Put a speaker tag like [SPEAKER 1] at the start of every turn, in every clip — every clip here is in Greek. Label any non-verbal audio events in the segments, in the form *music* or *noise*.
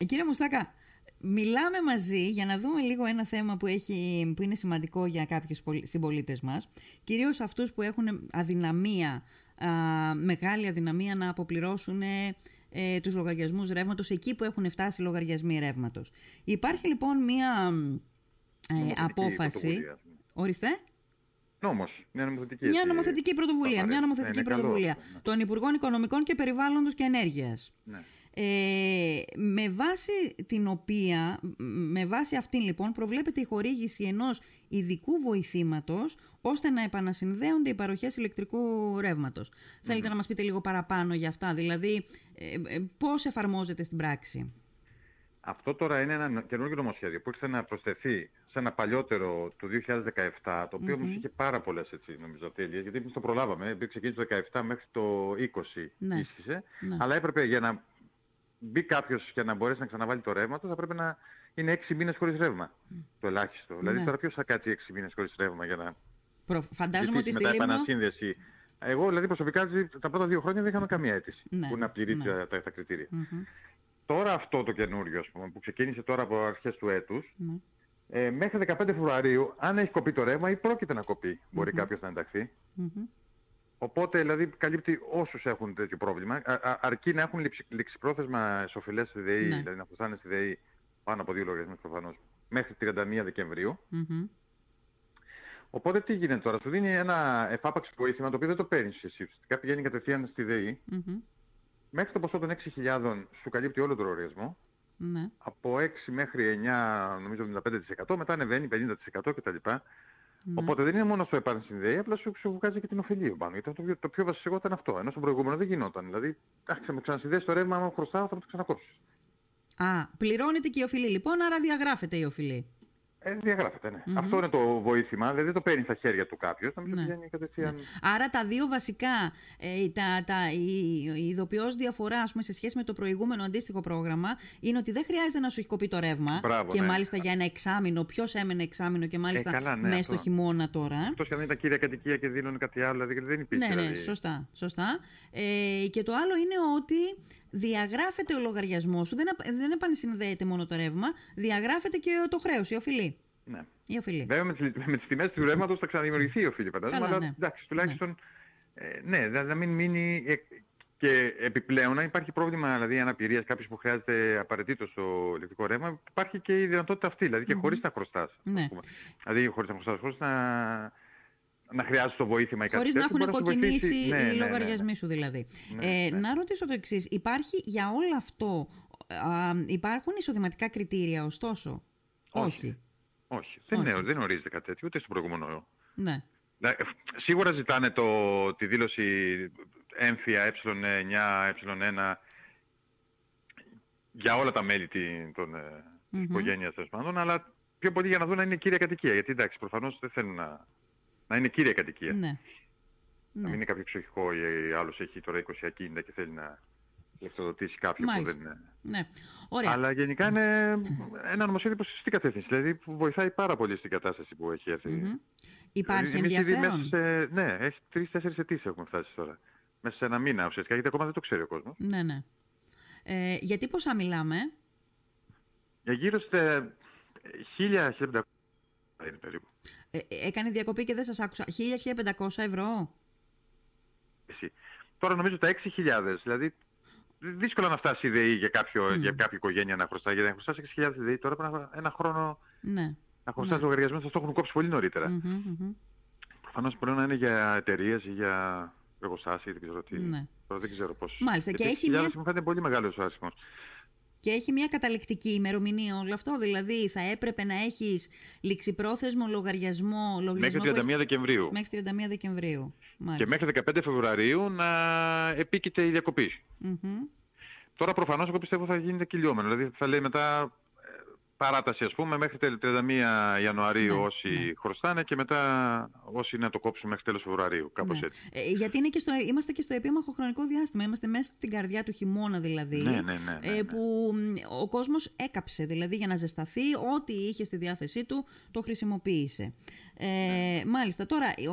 [SPEAKER 1] Ε, κύριε Μουστάκα, μιλάμε μαζί για να δούμε λίγο ένα θέμα που, έχει, που είναι σημαντικό για κάποιους συμπολίτες μας, κυρίως αυτούς που έχουν αδυναμία, α, μεγάλη αδυναμία να αποπληρώσουν ε, τους λογαριασμούς ρεύματος εκεί που έχουν φτάσει λογαριασμοί ρεύματος. Υπάρχει λοιπόν μία ε, απόφαση... Ορίστε.
[SPEAKER 2] Νόμος, μια νομοθετική,
[SPEAKER 1] μια νομοθετική πρωτοβουλία, μια νομοθετική ναι, πρωτοβουλία ναι. των Υπουργών Οικονομικών και Περιβάλλοντος και Ενέργειας. Ναι. Ε, με βάση την οποία, με βάση αυτήν λοιπόν προβλέπεται η χορήγηση ενός ειδικού βοηθήματος ώστε να επανασυνδέονται οι παροχές ηλεκτρικού Θέλετε να μας πείτε λίγο παραπάνω για αυτά, δηλαδή ε, ε, πώς εφαρμόζεται στην πράξη;
[SPEAKER 2] Αυτό τώρα είναι ένα καινούργιο νομοσχέδιο που ήρθε να προσθεθεί σε ένα παλιότερο του 2017, το οποίο mm όμως είχε πάρα πολλές έτσι, νομίζω τέλειες, γιατί εμείς το προλάβαμε, ξεκίνησε το 17 μέχρι το 20 ναι. ίσχυσε, ναι. αλλά έπρεπε για να μπει κάποιος και να μπορέσει να ξαναβάλει το ρεύμα του, θα πρέπει να είναι 6 μήνες χωρίς ρεύμα. Το ελάχιστο. Ναι. Δηλαδή τώρα ποιος θα κάτσει 6 μήνες χωρίς ρεύμα για να...
[SPEAKER 1] Προ... Φαντάζομαι ότι στη
[SPEAKER 2] Λίμνο... επανασύνδεση. Εγώ δηλαδή προσωπικά τα πρώτα δύο χρόνια δεν είχαμε καμία αίτηση ναι. που να πληρεί ναι. τα, τα, κριτήρια. Mm-hmm. Τώρα αυτό το καινούριο ας πούμε, που ξεκίνησε τώρα από αρχές του έτους, ναι. ε, μέχρι 15 Φεβρουαρίου, αν έχει κοπεί το ρεύμα ή πρόκειται να κοπεί, μπορεί mm-hmm. κάποιος να ενταχθεί. Mm-hmm. Οπότε δηλαδή καλύπτει όσους έχουν τέτοιο πρόβλημα, α, αρκεί να έχουν ληξιπρόθεσμα εσωφυλές στη ΔΕΗ, ναι. δηλαδή να φτάνει στη ΔΕΗ πάνω από δύο λογαριασμούς προφανώς, μέχρι 31 Δεκεμβρίου. Mm-hmm. Οπότε τι γίνεται τώρα, σου δίνει ένα εφάπαξ βοήθημα το οποίο δεν το παίρνεις εσύ. Ουσιαστικά πηγαίνει κατευθείαν στη ΔΕΗ. Mm-hmm. Μέχρι το ποσό των 6.000 σου καλύπτει όλο τον λογαριασμό. Ναι. Από 6 μέχρι 9, νομίζω 75%, μετά ανεβαίνει 50% κτλ. Ναι. Οπότε δεν είναι μόνο στο επανσυνδέει, απλά σου, σου βγάζει και την ωφελία πάνω. Γιατί το, το πιο βασικό ήταν αυτό. Ενώ στο προηγούμενο δεν γινόταν. Δηλαδή, άρχισε με ξανασυνδέσεις το ρεύμα, άμα χρωστάω θα το ξανακόψεις.
[SPEAKER 1] Α, πληρώνεται και η οφειλή λοιπόν, άρα διαγράφεται η οφειλή.
[SPEAKER 2] Ε, διαγράφεται, ναι. Αυτό είναι το βοήθημα, δηλαδή το παίρνει στα χέρια του κάποιος, να μην ναι. πηγαίνει κατευθείαν... Ναι.
[SPEAKER 1] Άρα τα δύο βασικά, ε, τα, τα, η, η ειδοποιώς διαφορά πούμε, σε σχέση με το προηγούμενο αντίστοιχο πρόγραμμα είναι ότι δεν χρειάζεται να σου έχει κοπεί το ρεύμα
[SPEAKER 2] Μπράβο,
[SPEAKER 1] και
[SPEAKER 2] ναι.
[SPEAKER 1] μάλιστα για ένα εξάμεινο, ποιος έμενε εξάμεινο και μάλιστα ε, καλά, ναι, μέσα στο χειμώνα τώρα.
[SPEAKER 2] Εκτός και αν ήταν κύρια κατοικία και δίνουν κάτι άλλο, δηλαδή δεν υπήρχε.
[SPEAKER 1] Ναι, ναι, δηλαδή. σωστά. σωστά. Ε, και το άλλο είναι ότι διαγράφεται ο λογαριασμός σου, δεν, δεν επανεσυνδέεται μόνο το ρεύμα, διαγράφεται και το χρέος, η οφειλή.
[SPEAKER 2] Ναι.
[SPEAKER 1] Η οφειλή.
[SPEAKER 2] Βέβαια με τις, με τις τιμές του ρεύματος θα ξαναδημιουργηθεί η οφειλή φαντάζομαι, αλλά ναι. εντάξει, τουλάχιστον ναι, ε, ναι να μην μείνει ε, και επιπλέον αν υπάρχει πρόβλημα δηλαδή αναπηρίας κάποιος που χρειάζεται απαραίτητος το ηλεκτρικό ρεύμα υπάρχει και η δυνατότητα αυτή, δηλαδή και mm-hmm. χωρίς να χρωστάς. Ναι. Δηλαδή χωρίς να χρωστάς, χωρίς να να χρειάζεται το βοήθημα ή
[SPEAKER 1] κάτι Χωρίς να έχουν κοκκινήσει ναι, οι ναι, ναι, λογαριασμοί ναι, σου δηλαδή. ε, να ρωτήσω το εξής. Υπάρχει για όλο αυτό, α, υπάρχουν εισοδηματικά κριτήρια ωστόσο;
[SPEAKER 2] Όχι. Όχι. Δεν, Όχι. δεν ορίζεται κάτι τέτοιο, ούτε στο προηγούμενο.
[SPEAKER 1] Ναι.
[SPEAKER 2] Σίγουρα ζητάνε το, τη δήλωση έμφυα ε9, ε1 για όλα τα μέλη των mm-hmm. οικογένειας πάντων, αλλά πιο πολύ για να δουν αν είναι κύρια κατοικία. Γιατί εντάξει, προφανώς δεν θέλουν να, να είναι κύρια κατοικία.
[SPEAKER 1] Ναι.
[SPEAKER 2] Να μην ναι. είναι κάποιο εξοχικό ή άλλος έχει τώρα 20 ακίνητα και θέλει να λεφτοδοτήσει κάποιον που δεν είναι.
[SPEAKER 1] Ναι. Ωραία.
[SPEAKER 2] Αλλά γενικά είναι ένα νομοσχέδιο προς σωστή κατεύθυνση. Δηλαδή που βοηθάει πάρα πολύ στην κατάσταση που έχει έρθει.
[SPEAKER 1] Mm-hmm. Υπάρχει δηλαδή, ενδιαφέρον;
[SPEAKER 2] Σε, ναι, έχει τρεις-τέσσερις αιτήσεις έχουμε φτάσει τώρα. Μέσα σε ένα μήνα ουσιαστικά, γιατί ακόμα δεν το ξέρει ο κόσμος.
[SPEAKER 1] Ναι, ναι. Ε, γιατί πόσα μιλάμε;
[SPEAKER 2] Για γύρω στα 1000-1500 είναι περίπου.
[SPEAKER 1] Ε, έκανε διακοπή και δεν σας άκουσα. 1000-1500 ευρώ;
[SPEAKER 2] Εσύ. Τώρα νομίζω τα 6.000, δηλαδή δύσκολα να φτάσει η ΔΕΗ για, κάποιο, mm. για κάποια οικογένεια να χρωστάει. Γιατί να χρωστάς 6.000 ΔΕΗ τώρα πρέπει να ένα χρόνο
[SPEAKER 1] ναι.
[SPEAKER 2] να χρωστάς ναι. λογαριασμό, θα το έχουν κόψει πολύ νωρίτερα.
[SPEAKER 1] Mm-hmm, mm-hmm.
[SPEAKER 2] Προφανώς μπορεί να είναι για εταιρείες ή για εργοστάσια, δεν ξέρω τι. Ναι. Τώρα δεν ξέρω πώς.
[SPEAKER 1] Μάλιστα. Και, και έχει μια...
[SPEAKER 2] μου φαίνεται πολύ μεγάλος ο άσημος.
[SPEAKER 1] Και έχει μια καταληκτική ημερομηνία όλο αυτό. Δηλαδή θα έπρεπε να έχεις ληξιπρόθεσμο λογαριασμό.
[SPEAKER 2] λογαριασμό μέχρι 31 Δεκεμβρίου.
[SPEAKER 1] Μέχρι 31 Δεκεμβρίου.
[SPEAKER 2] Μάλιστα. Και μέχρι 15 Φεβρουαρίου να επίκειται η διακοπή.
[SPEAKER 1] Mm-hmm.
[SPEAKER 2] Τώρα προφανώς εγώ πιστεύω θα γίνεται κυλιόμενο. Δηλαδή θα λέει μετά παράταση ας πούμε μέχρι 31 Ιανουαρίου ναι, όσοι ναι. χρωστάνε και μετά όσοι να το κόψουν μέχρι τέλος Φεβρουαρίου, κάπως
[SPEAKER 1] ναι.
[SPEAKER 2] έτσι.
[SPEAKER 1] Ε, γιατί είναι και στο, είμαστε και στο επίμαχο χρονικό διάστημα, είμαστε μέσα στην καρδιά του χειμώνα δηλαδή,
[SPEAKER 2] ναι, ναι, ναι, ναι,
[SPEAKER 1] ε, που ο κόσμος έκαψε δηλαδή για να ζεσταθεί, ό,τι είχε στη διάθεσή του το χρησιμοποίησε. Ε, Μάλιστα, τώρα ο,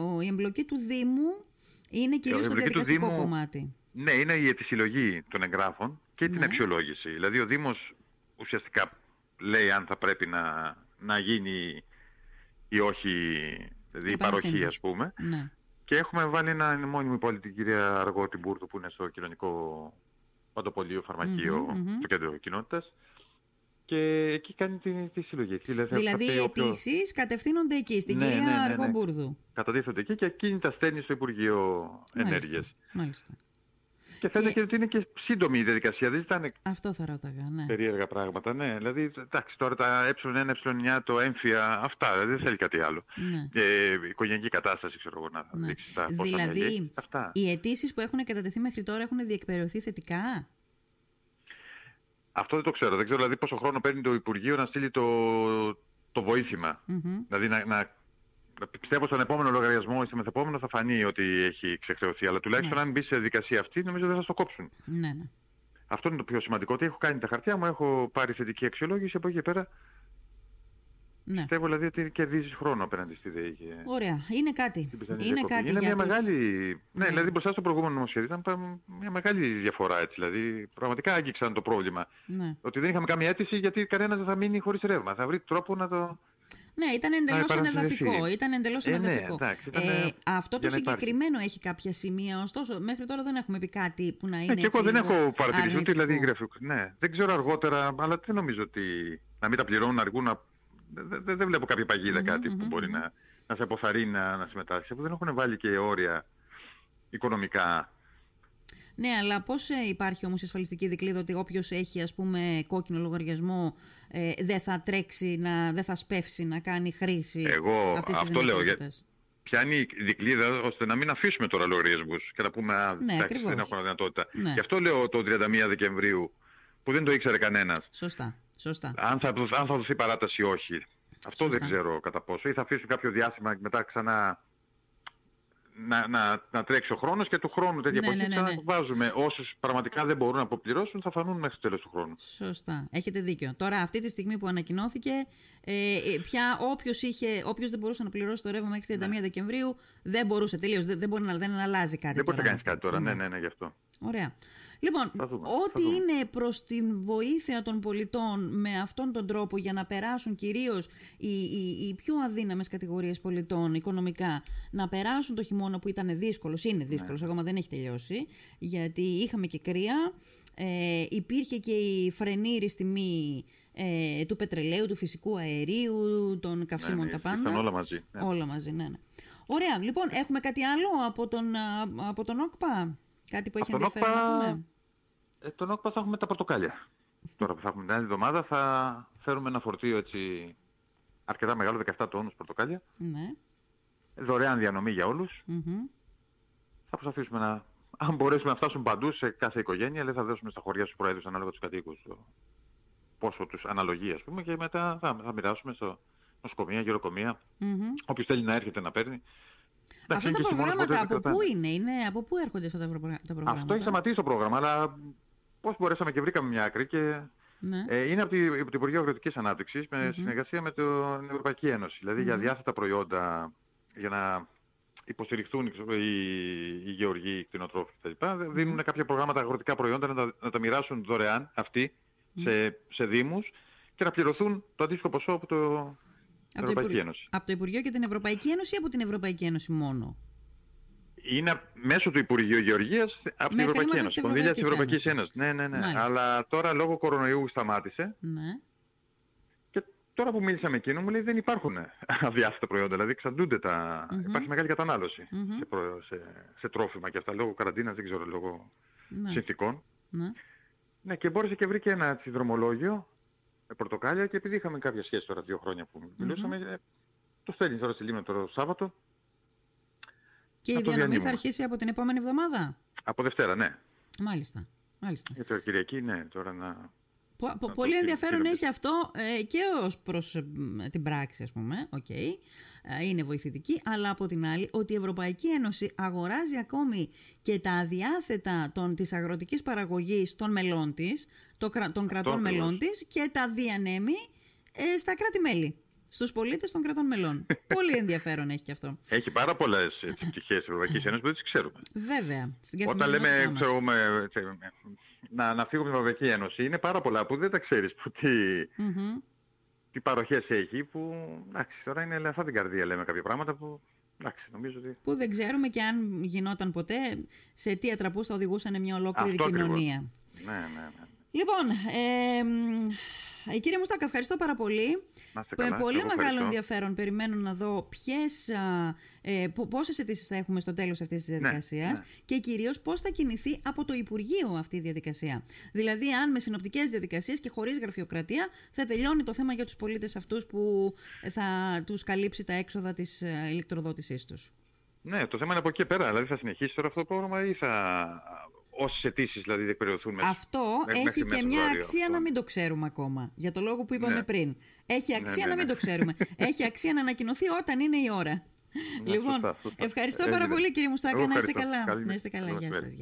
[SPEAKER 1] ο, η εμπλοκή του Δήμου είναι κυρίως στο διαδικαστικό κομμάτι.
[SPEAKER 2] Ναι, είναι η συλλογή των εγγράφων και την ναι. αξιολόγηση. Δηλαδή ο Δήμος ουσιαστικά λέει αν θα πρέπει να, να γίνει ή όχι δηλαδή η παροχή ας πούμε. Ναι. Και έχουμε βάλει ένα μόνιμο πολιτική κυρία Αργότη Μπούρτου που είναι στο κοινωνικό παντοπολείο φαρμακείο mm-hmm, στο κέντρο κοινότητας και εκεί κάνει τη, τη συλλογή.
[SPEAKER 1] Δηλαδή, δηλαδή οι αιτήσει κατευθύνονται εκεί, στην ναι, κυρία ναι, ναι, ναι. Αργομπούρδου.
[SPEAKER 2] Καταδίθονται εκεί και εκείνη τα στέλνει στο Υπουργείο Ενέργειας. Μάλιστα. Και φαίνεται και... ότι είναι και σύντομη η διαδικασία. Δεν ήταν
[SPEAKER 1] Αυτό θα ρώταγα, ναι.
[SPEAKER 2] περίεργα πράγματα. Ναι, δηλαδή, εντάξει, τώρα τα ε1, ε9, το έμφυα, αυτά δεν θέλει κάτι άλλο. Ναι. Ε, οικογενειακή κατάσταση, ξέρω εγώ, να ναι. δείξει τα πόσα
[SPEAKER 1] Δηλαδή, αυτά. οι αιτήσεις που έχουν κατατεθεί μέχρι τώρα έχουν διεκπαιρεωθεί θετικά;
[SPEAKER 2] Αυτό δεν το ξέρω. Δεν ξέρω δηλαδή πόσο χρόνο παίρνει το Υπουργείο να στείλει το, το βοήθημα. Mm-hmm. Δηλαδή να, να πιστεύω στον επόμενο λογαριασμό ή στο μεθεπόμενο θα φανεί ότι έχει ξεχρεωθεί. Αλλά τουλάχιστον αν μπει σε διαδικασία αυτή νομίζω δεν θα το κόψουν. Ναι, ναι. Αυτό είναι το πιο σημαντικό. Ότι έχω κάνει τα χαρτιά μου, έχω πάρει θετική αξιολόγηση από εκεί και πέρα. Ναι. Πιστεύω δηλαδή ότι κερδίζεις χρόνο απέναντι στη ΔΕΗ.
[SPEAKER 1] Ωραία. Είναι κάτι. Είναι κάτι
[SPEAKER 2] είναι μια μεγάλη. Ναι, ναι, δηλαδή μπροστά στο προηγούμενο νομοσχέδιο ήταν μια μεγάλη διαφορά έτσι. Δηλαδή πραγματικά άγγιξαν το πρόβλημα. Ναι. Ότι δεν είχαμε καμία αίτηση γιατί κανένας δεν θα μείνει χωρίς ρεύμα. Θα βρει τρόπο να το.
[SPEAKER 1] Ναι, ήταν εντελώς ανεδαφικό. Ήταν εντελώς ε, ναι, εντάξει, ήταν, ε, αυτό το συγκεκριμένο έχει κάποια σημεία, ωστόσο μέχρι τώρα δεν έχουμε πει κάτι που να είναι. Ε,
[SPEAKER 2] και εγώ δεν έχω παρατηρήσει ούτε δηλαδή Ναι, δεν ξέρω αργότερα, αλλά δεν νομίζω ότι να μην τα πληρώνουν αργούν να. Δεν, δεν βλέπω κάποια παγίδα κάτι που μπορεί να, να σε αποθαρρύνει να, να συμμετάσχεις. Αφού δεν έχουν βάλει και όρια οικονομικά
[SPEAKER 1] ναι, αλλά πώς ε, υπάρχει όμως η ασφαλιστική δικλίδα ότι όποιος έχει ας πούμε κόκκινο λογαριασμό ε, δεν θα τρέξει, να, δεν θα σπεύσει να κάνει χρήση
[SPEAKER 2] Εγώ αυτής αυτό λέω. Για... Πιάνει η δικλίδα ώστε να μην αφήσουμε τώρα λογαριασμούς και να πούμε Α, ναι, εντάξει, δεν έχουμε δυνατότητα. Ναι. Γι' αυτό λέω το 31 Δεκεμβρίου που δεν το ήξερε κανένας.
[SPEAKER 1] Σωστά. Σωστά.
[SPEAKER 2] Αν θα, αν θα δοθεί παράταση ή όχι. Αυτό Σωστά. δεν ξέρω κατά πόσο. Ή θα αφήσουν κάποιο διάστημα και μετά ξανά να, να, να τρέξει ο χρόνος και του χρόνου τέτοια ναι, εποχή ναι, ναι, ναι. βάζουμε. Όσους πραγματικά δεν μπορούν να αποπληρώσουν θα φανούν μέχρι το τέλος του χρόνου.
[SPEAKER 1] Σωστά. Έχετε δίκιο. Τώρα αυτή τη στιγμή που ανακοινώθηκε, ε, ε πια όποιος, είχε, όποιος δεν μπορούσε να πληρώσει το ρεύμα μέχρι 31 ναι. Δεκεμβρίου δεν μπορούσε τελείως. Δεν, δεν μπορεί να δεν αλλάζει κάτι.
[SPEAKER 2] Δεν μπορεί να κάνεις κάτι τώρα. Ναι, ναι, ναι, γι' αυτό.
[SPEAKER 1] Ωραία. Λοιπόν, ό,τι είναι προς την βοήθεια των πολιτών με αυτόν τον τρόπο για να περάσουν κυρίως οι, οι, οι πιο αδύναμες κατηγορίες πολιτών οικονομικά, να περάσουν το χειμώνα που ήταν δύσκολος, είναι δύσκολος, ναι. ακόμα δεν έχει τελειώσει, γιατί είχαμε και κρύα, ε, υπήρχε και η φρενήρη τιμή ε, του πετρελαίου, του φυσικού αερίου, των καυσίμων ναι,
[SPEAKER 2] τα
[SPEAKER 1] πάντα.
[SPEAKER 2] όλα μαζί.
[SPEAKER 1] Ναι. Όλα μαζί, ναι, ναι. Ωραία, λοιπόν, έχουμε κάτι άλλο από τον, από τον ΟΚΠΑ; Κάτι που έχει ενδιαφέρον να πούμε;
[SPEAKER 2] Ε, τον ΟΚΠΑ θα έχουμε τα πορτοκάλια. Τώρα που θα έχουμε την άλλη εβδομάδα θα φέρουμε ένα φορτίο έτσι αρκετά μεγάλο, 17 τόνους πορτοκάλια. Ναι. Δωρεάν διανομή για όλους. Mm-hmm. Θα προσπαθήσουμε να, αν μπορέσουμε να φτάσουν παντού σε κάθε οικογένεια, λέει θα δώσουμε στα χωριά στους προέδρους ανάλογα τους κατοίκους το πόσο τους αναλογεί ας πούμε και μετά θα, θα μοιράσουμε στο νοσοκομεία, γεροκομεία. Mm-hmm. Όποιος θέλει να έρχεται να παίρνει.
[SPEAKER 1] Αυτά τα προγράμματα από πού είναι, είναι, από πού έρχονται αυτά τα προγράμματα.
[SPEAKER 2] Αυτό έχει σταματήσει το πρόγραμμα, αλλά πώς μπορέσαμε και βρήκαμε μια άκρη και ναι. ε, είναι από, τη, από το Υπουργείο Αγροτικής Ανάπτυξης με συνεργασία με την Ευρωπαϊκή Ένωση. Δηλαδή για διάθετα προϊόντα, για να υποστηριχθούν οι, οι γεωργοί, οι κτηνοτρόφοι κτλ. Δίνουν κάποια προγράμματα αγροτικά προϊόντα να τα, να τα μοιράσουν δωρεάν αυτοί σε, σε δήμους και να πληρωθούν το αντίστοιχο ποσό από το, από Ευρωπαϊκή το Ένωση.
[SPEAKER 1] Από το Υπουργείο και την Ευρωπαϊκή Ένωση ή από την Ευρωπαϊκή Ένωση μόνο;
[SPEAKER 2] Είναι μέσω του Υπουργείου Γεωργίας από την Ευρωπαϊκή Ένωση. Κονδύλια της Ευρωπαϊκής Ένωσης. Ναι, ναι, ναι. Αλλά τώρα λόγω κορονοϊού σταμάτησε. Ναι. Και τώρα που μίλησα με εκείνο μου λέει δεν υπάρχουν αδιάστατα προϊόντα. Δηλαδή εξαντλούνται τα... Mm-hmm. Υπάρχει μεγάλη κατανάλωση mm-hmm. σε, προ... σε... σε, τρόφιμα και αυτά λόγω καραντίνας, δεν ξέρω, λόγω ναι. συνθήκων. Ναι. ναι, και μπόρεσε και βρήκε ένα έτσι, δρομολόγιο με πορτοκάλια και επειδή είχαμε κάποια σχέση τώρα δύο χρόνια που μιλούσαμε, mm-hmm. το στέλνεις τώρα στη Λίμνο το Σάββατο.
[SPEAKER 1] Και η διανομή θα αρχίσει από την επόμενη εβδομάδα;
[SPEAKER 2] Από Δευτέρα, ναι.
[SPEAKER 1] Μάλιστα. Μάλιστα.
[SPEAKER 2] Για το Κυριακή, ναι, τώρα να...
[SPEAKER 1] Πο, πολύ ενδιαφέρον έχει αυτό ε, και ως προς ε, την πράξη, ας πούμε, okay, ε, είναι βοηθητική, αλλά από την άλλη ότι η Ευρωπαϊκή Ένωση αγοράζει ακόμη και τα αδιάθετα των, της αγροτικής παραγωγής των μελών της, των κρατών μελών της και τα διανέμει στα κράτη-μέλη στους πολίτες των κρατών μελών. *laughs* Πολύ ενδιαφέρον έχει και αυτό.
[SPEAKER 2] Έχει πάρα πολλές πτυχέ της Ευρωπαϊκής Ένωσης που δεν τις ξέρουμε.
[SPEAKER 1] Βέβαια.
[SPEAKER 2] Όταν λέμε, ξέρω, με, να, να φύγουμε από την Ευρωπαϊκή Ένωση, είναι πάρα πολλά που δεν τα ξέρεις τι, mm-hmm. τι παροχές έχει. Που εντάξει, τώρα είναι ελαφρά την καρδία, λέμε κάποια πράγματα που Εντάξει, νομίζω ότι...
[SPEAKER 1] Που δεν ξέρουμε και αν γινόταν ποτέ σε τι ατραπούς θα οδηγούσαν μια ολόκληρη κοινωνία.
[SPEAKER 2] Ναι, ναι, ναι.
[SPEAKER 1] Λοιπόν, ε, ε, κύριε Μουστάκα, ευχαριστώ πάρα πολύ.
[SPEAKER 2] Με
[SPEAKER 1] πολύ μεγάλο ενδιαφέρον περιμένω να δω ποιες, ε, πόσες αιτήσεις θα έχουμε στο τέλος αυτής της ναι, διαδικασίας ναι. και κυρίως πώς θα κινηθεί από το Υπουργείο αυτή η διαδικασία. Δηλαδή, αν με συνοπτικές διαδικασίες και χωρίς γραφειοκρατία θα τελειώνει το θέμα για τους πολίτες αυτούς που θα τους καλύψει τα έξοδα της ε, ηλεκτροδότησής τους.
[SPEAKER 2] Ναι, το θέμα είναι από εκεί πέρα. Δηλαδή θα συνεχίσει τώρα αυτό το πρόγραμμα ή θα όσες αιτήσεις δηλαδή διεκπαιρεωθούν μέσα.
[SPEAKER 1] Αυτό έχει και μια αξία να μην το ξέρουμε ακόμα. Για το λόγο που είπαμε ναι. πριν. Έχει ναι, αξία ναι, να μην το ξέρουμε. έχει αξία να ανακοινωθεί όταν είναι η ώρα. λοιπόν, ευχαριστώ πάρα πολύ κύριε Μουστάκα. Να είστε καλά. Να είστε καλά. Γεια σας.